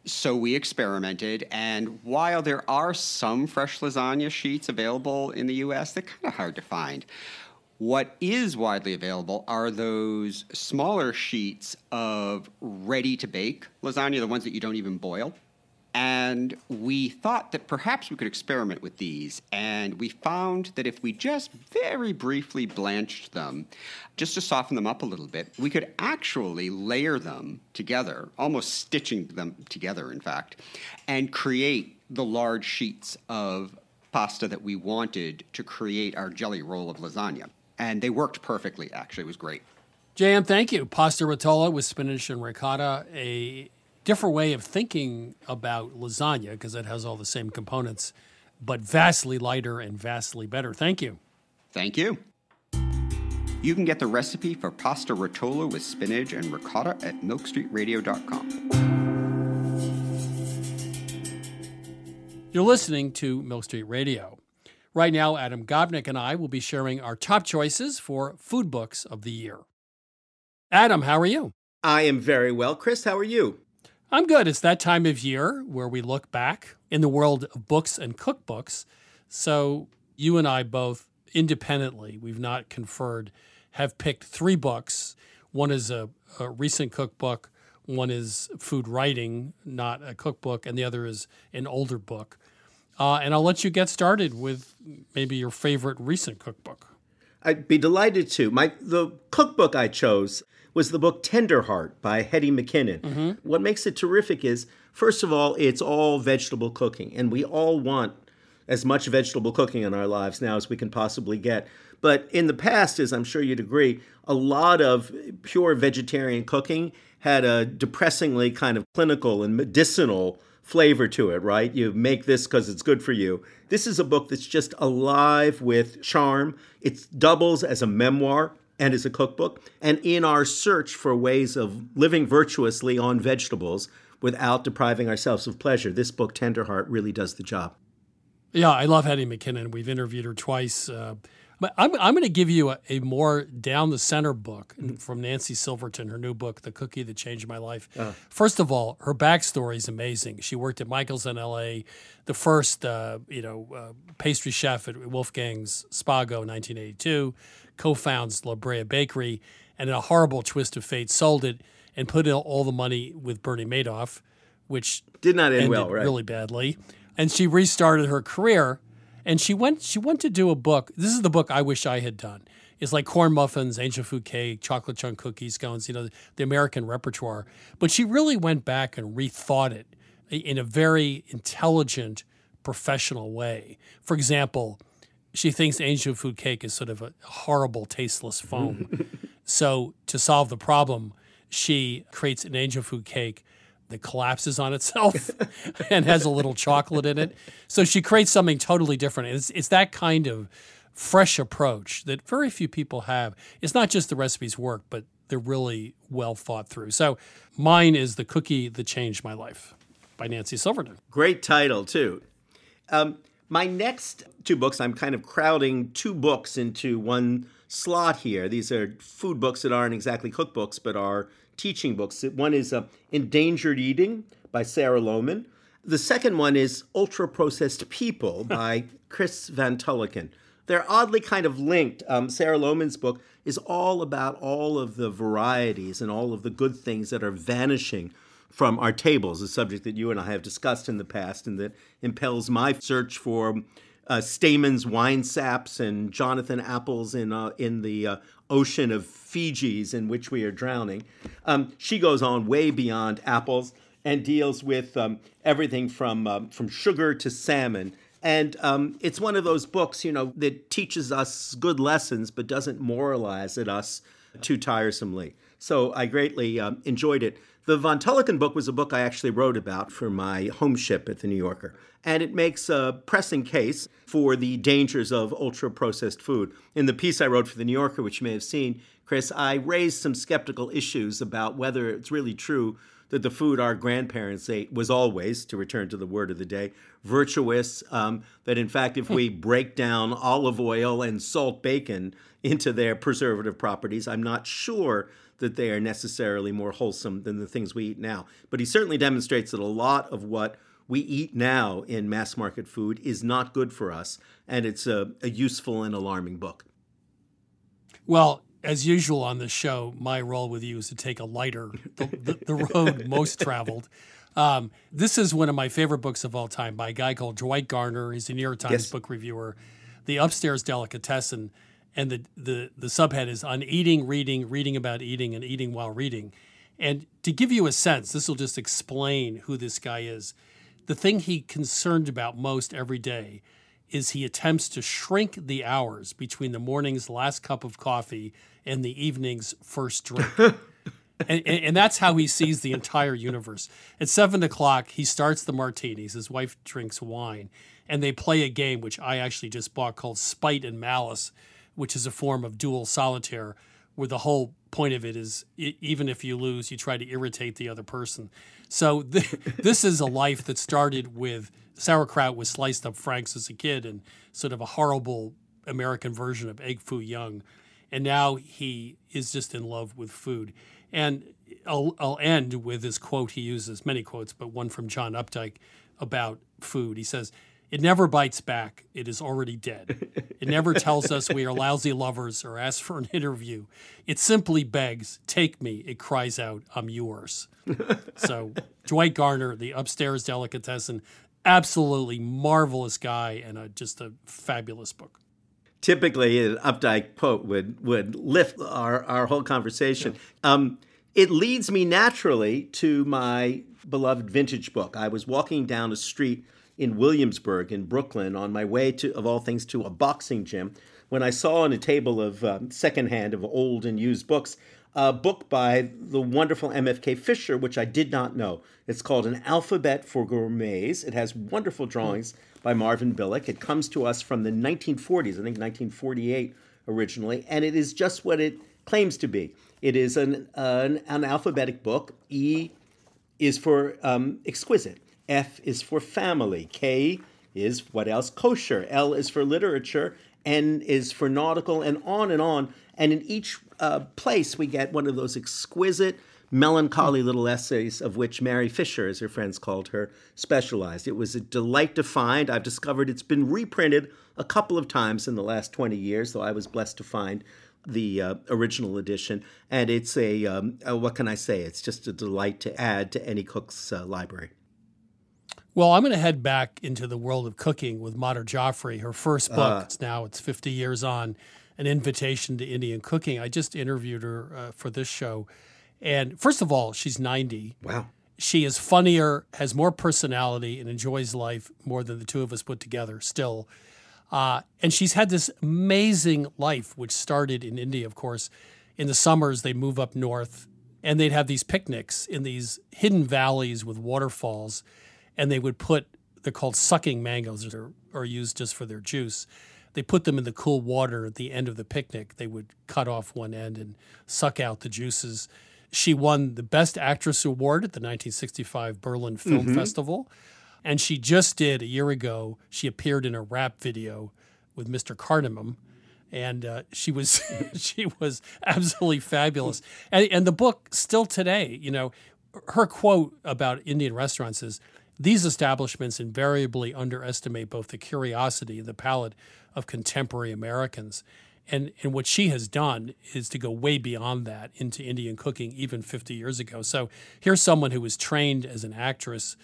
So we experimented, and while there are some fresh lasagna sheets available in the US, they're kind of hard to find. What is widely available are those smaller sheets of ready to bake lasagna, the ones that you don't even boil. And we thought that perhaps we could experiment with these. And we found that if we just very briefly blanched them, just to soften them up a little bit, we could actually layer them together, almost stitching them together, in fact, and create the large sheets of pasta that we wanted to create our jelly roll of lasagna. And they worked perfectly, actually. It was great. JM, thank you. Pasta rotolo with spinach and ricotta, a different way of thinking about lasagna because it has all the same components, but vastly lighter and vastly better. Thank you. Thank you. You can get the recipe for pasta rotolo with spinach and ricotta at milkstreetradio.com. You're listening to Milk Street Radio. Right now, Adam Gopnik and I will be sharing our top choices for food books of the year. Adam, how are you? I am very well. Chris, how are you? I'm good. It's that time of year where we look back in the world of books and cookbooks. So, you and I both independently, we've not conferred, have picked three books. One is a, a recent cookbook, one is food writing, not a cookbook, and the other is an older book. Uh, and I'll let you get started with maybe your favorite recent cookbook. I'd be delighted to. My the cookbook I chose was the book Tenderheart by Hetty McKinnon. Mm-hmm. What makes it terrific is, first of all, it's all vegetable cooking, and we all want as much vegetable cooking in our lives now as we can possibly get. But in the past, as I'm sure you'd agree, a lot of pure vegetarian cooking had a depressingly kind of clinical and medicinal flavor to it, right? You make this because it's good for you. This is a book that's just alive with charm. It doubles as a memoir and as a cookbook. And in our search for ways of living virtuously on vegetables without depriving ourselves of pleasure, this book, Tenderheart, really does the job. Yeah, I love Hetty McKinnon. We've interviewed her twice. Uh, but I'm, I'm going to give you a, a, more down the center book from Nancy Silverton, her new book, The Cookie That Changed My Life. Uh. First of all, her backstory is amazing. She worked at Michael's in L.A., the first uh, you know uh, pastry chef at Wolfgang's Spago in 1982, co-founds La Brea Bakery, and in a horrible twist of fate, sold it and put in all the money with Bernie Madoff, which did not end well, right? really badly. And she restarted her career and she went she went to do a book. This is the book I wish I had done. It's like corn muffins, angel food cake, chocolate chunk cookies, scones, you know, the American repertoire. But she really went back and rethought it in a very intelligent, professional way. For example, she thinks angel food cake is sort of a horrible, tasteless foam. <laughs> so to solve the problem, she creates an angel food cake that collapses on itself <laughs> and has a little chocolate in it. So she creates something totally different. It's, it's that kind of fresh approach that very few people have. It's not just the recipes work, but they're really well thought through. So mine is The Cookie That Changed My Life by Nancy Silverton. Great title, too. Um, my next two books, I'm kind of crowding two books into one slot here. These are food books that aren't exactly cookbooks, but are teaching books. One is uh, Endangered Eating by Sarah Lohman. The second one is Ultra Processed People <laughs> by Chris Van Tulleken. They're oddly kind of linked. Um, Sarah Lohman's book is all about all of the varieties and all of the good things that are vanishing from our tables, a subject that you and I have discussed in the past and that impels my search for uh, Stayman's wine saps and Jonathan apples in uh, in the uh, ocean of Fujis in which we are drowning. Um, she goes on way beyond apples and deals with um, everything from um, from sugar to salmon. And um, it's one of those books, you know, that teaches us good lessons but doesn't moralize at us too tiresomely. So I greatly um, enjoyed it. The Von Tulleken book was a book I actually wrote about for my home ship at the New Yorker. And it makes a pressing case for the dangers of ultra processed food. In the piece I wrote for the New Yorker, which you may have seen, Chris, I raised some skeptical issues about whether it's really true that the food our grandparents ate was always, to return to the word of the day, virtuous. Um, that in fact, if we break down olive oil and salt bacon into their preservative properties, I'm not sure that they are necessarily more wholesome than the things we eat now. But he certainly demonstrates that a lot of what we eat now in mass market food is not good for us, and it's a, a useful and alarming book. Well, as usual on this show, my role with you is to take a lighter, <laughs> the, the, the road most traveled. Um, this is one of my favorite books of all time by a guy called Dwight Garner. He's a New York Times Yes. book reviewer. The Upstairs Delicatessen, and the, the the subhead is on eating, reading, reading about eating, and eating while reading. And to give you a sense, this will just explain who this guy is. The thing he concerned about most every day is he attempts to shrink the hours between the morning's last cup of coffee and the evening's first drink. <laughs> and, and, and that's how he sees the entire universe. At seven o'clock, he starts the martinis. His wife drinks wine, and they play a game which I actually just bought called Spite and Malice, which is a form of dual solitaire, where the whole point of it is e- even if you lose, you try to irritate the other person. So <laughs> th- this is a life that started with sauerkraut with sliced up franks as a kid and sort of a horrible American version of egg foo young. And now he is just in love with food. And I'll, I'll end with this quote he uses, many quotes, but one from John Updike about food. He says, It never bites back. It is already dead. It never tells us we are lousy lovers or asks for an interview. It simply begs, Take me. It cries out, I'm yours. so, Dwight Garner, the upstairs delicatessen, absolutely marvelous guy and a, just a fabulous book. typically an Updike quote would would lift our, our whole conversation. Um, it leads me naturally to my beloved vintage book. I was walking down a street in Williamsburg in Brooklyn on my way to, of all things, to a boxing gym when I saw on a table of um, secondhand of old and used books a book by the wonderful MFK Fisher, which I did not know. It's called An Alphabet for Gourmets. It has wonderful drawings by Marvin Bileck. It comes to us from the 1940s, I think 1948 originally, and it is just what it claims to be. It is an, an, an alphabetic book. E is for um, exquisite. F is for family. K is what else? Kosher. L is for literature. N is for nautical, and on and on. And in each uh, place, we get one of those exquisite, melancholy little essays of which Mary Fisher, as her friends called her, specialized. It was a delight to find. I've discovered it's been reprinted a couple of times in the last 20 years, though I was blessed to find the uh, original edition. And it's a, um, uh, what can I say? It's just a delight to add to any cook's uh, library. Well, I'm going to head back into the world of cooking with Madhur Jaffrey. Her first book. Ah. it's now it's 50 years on, an invitation to Indian cooking. I just interviewed her uh, for this show, and first of all, she's 90. Wow. She is funnier, has more personality, and enjoys life more than the two of us put together. Still, uh, and she's had this amazing life, which started in India, of course. In the summers, they move up north, and they'd have these picnics in these hidden valleys with waterfalls and they would put they're called sucking mangoes or are, used just for their juice. They put them in the cool water at the end of the picnic. They would cut off one end and suck out the juices. She won the best actress award at the 1965 berlin film Mhm. festival. And she just did a year ago she appeared in a rap video with mr cardamom and uh, she was <laughs> she was absolutely fabulous. And, and the book still today you know her quote about indian restaurants is these establishments invariably underestimate both the curiosity and the palate of contemporary Americans. And, and what she has done is to go way beyond that into Indian cooking, even 50 years ago. So here's someone who was trained as an actress,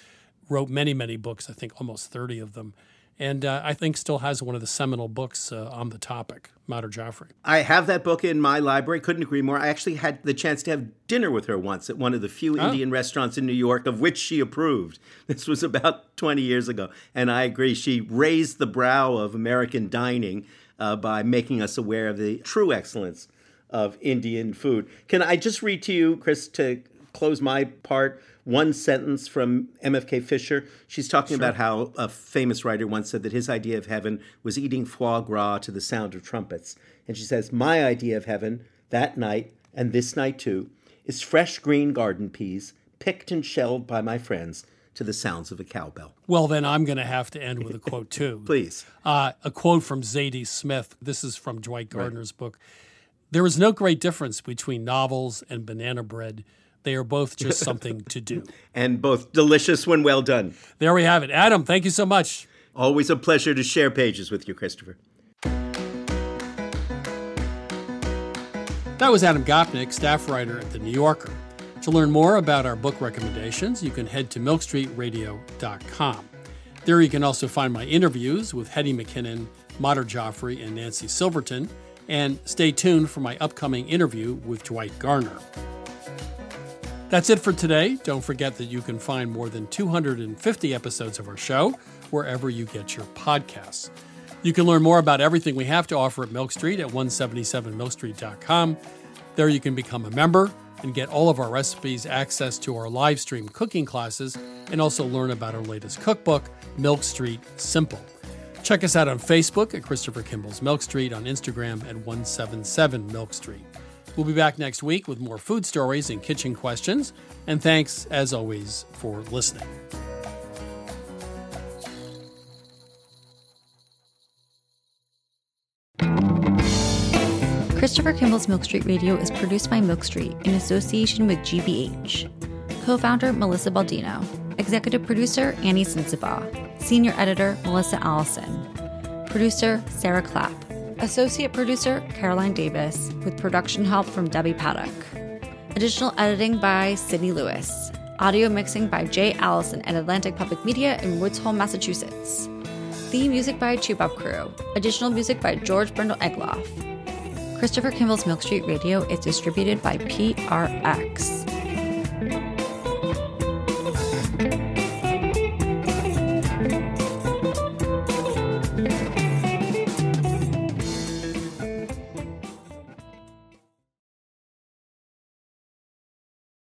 wrote many, many books, I think almost 30 of them, and uh, I think still has one of the seminal books uh, on the topic, Madhur Jaffrey. I have that book in my library. Couldn't agree more. I actually had the chance to have dinner with her once at one of the few Oh. Indian restaurants in New York of which she approved. <laughs> This was about 20 years ago. And I agree. She raised the brow of American dining uh, by making us aware of the true excellence of Indian food. Can I just read to you, Chris, to close my part? One sentence from MFK Fisher. She's talking about how a famous writer once said that his idea of heaven was eating foie gras to the sound of trumpets. And she says, My idea of heaven that night, and this night too, is fresh green garden peas, picked and shelled by my friends to the sounds of a cowbell. Well, then I'm going to have to end with a quote too. <laughs> Please. Uh, a quote from Zadie Smith. This is from Dwight Garner's book. There is no great difference between novels and banana bread. They are both just <laughs> something to do. And both delicious when well done. There we have it. Adam, thank you so much. Always a pleasure to share pages with you, Christopher. That was Adam Gopnik, staff writer at The New Yorker. To learn more about our book recommendations, you can head to milkstreetradio.com. There you can also find my interviews with Hetty McKinnon, Madhur Jaffrey, and Nancy Silverton, and stay tuned for my upcoming interview with Dwight Garner. That's it for today. Don't forget that you can find more than 250 episodes of our show wherever you get your podcasts. You can learn more about everything we have to offer at Milk Street at 177milkstreet.com. There you can become a member and get all of our recipes, access to our live stream cooking classes, and also learn about our latest cookbook, Milk Street Simple. Check us out on Facebook at Christopher Kimball's Milk Street, on Instagram at 177 Milk Street. We'll be back next week with more food stories and kitchen questions. And thanks, as always, for listening. Christopher Kimball's Milk Street Radio is produced by Milk Street in association with GBH. Co founder Melissa Baldino. Executive producer Annie Sensabaugh. Senior editor Melissa Allison. Producer Sarah Clapp. Associate producer Caroline Davis, with production help from Debbie Paddock. Additional editing by Sydney Lewis. Audio mixing by Jay Allison at Atlantic Public Media in Woods Hole, Massachusetts. Theme music by Toubab Krewe. Additional music by George Brandl Egloff. Christopher Kimball's Milk Street Radio is distributed by PRX.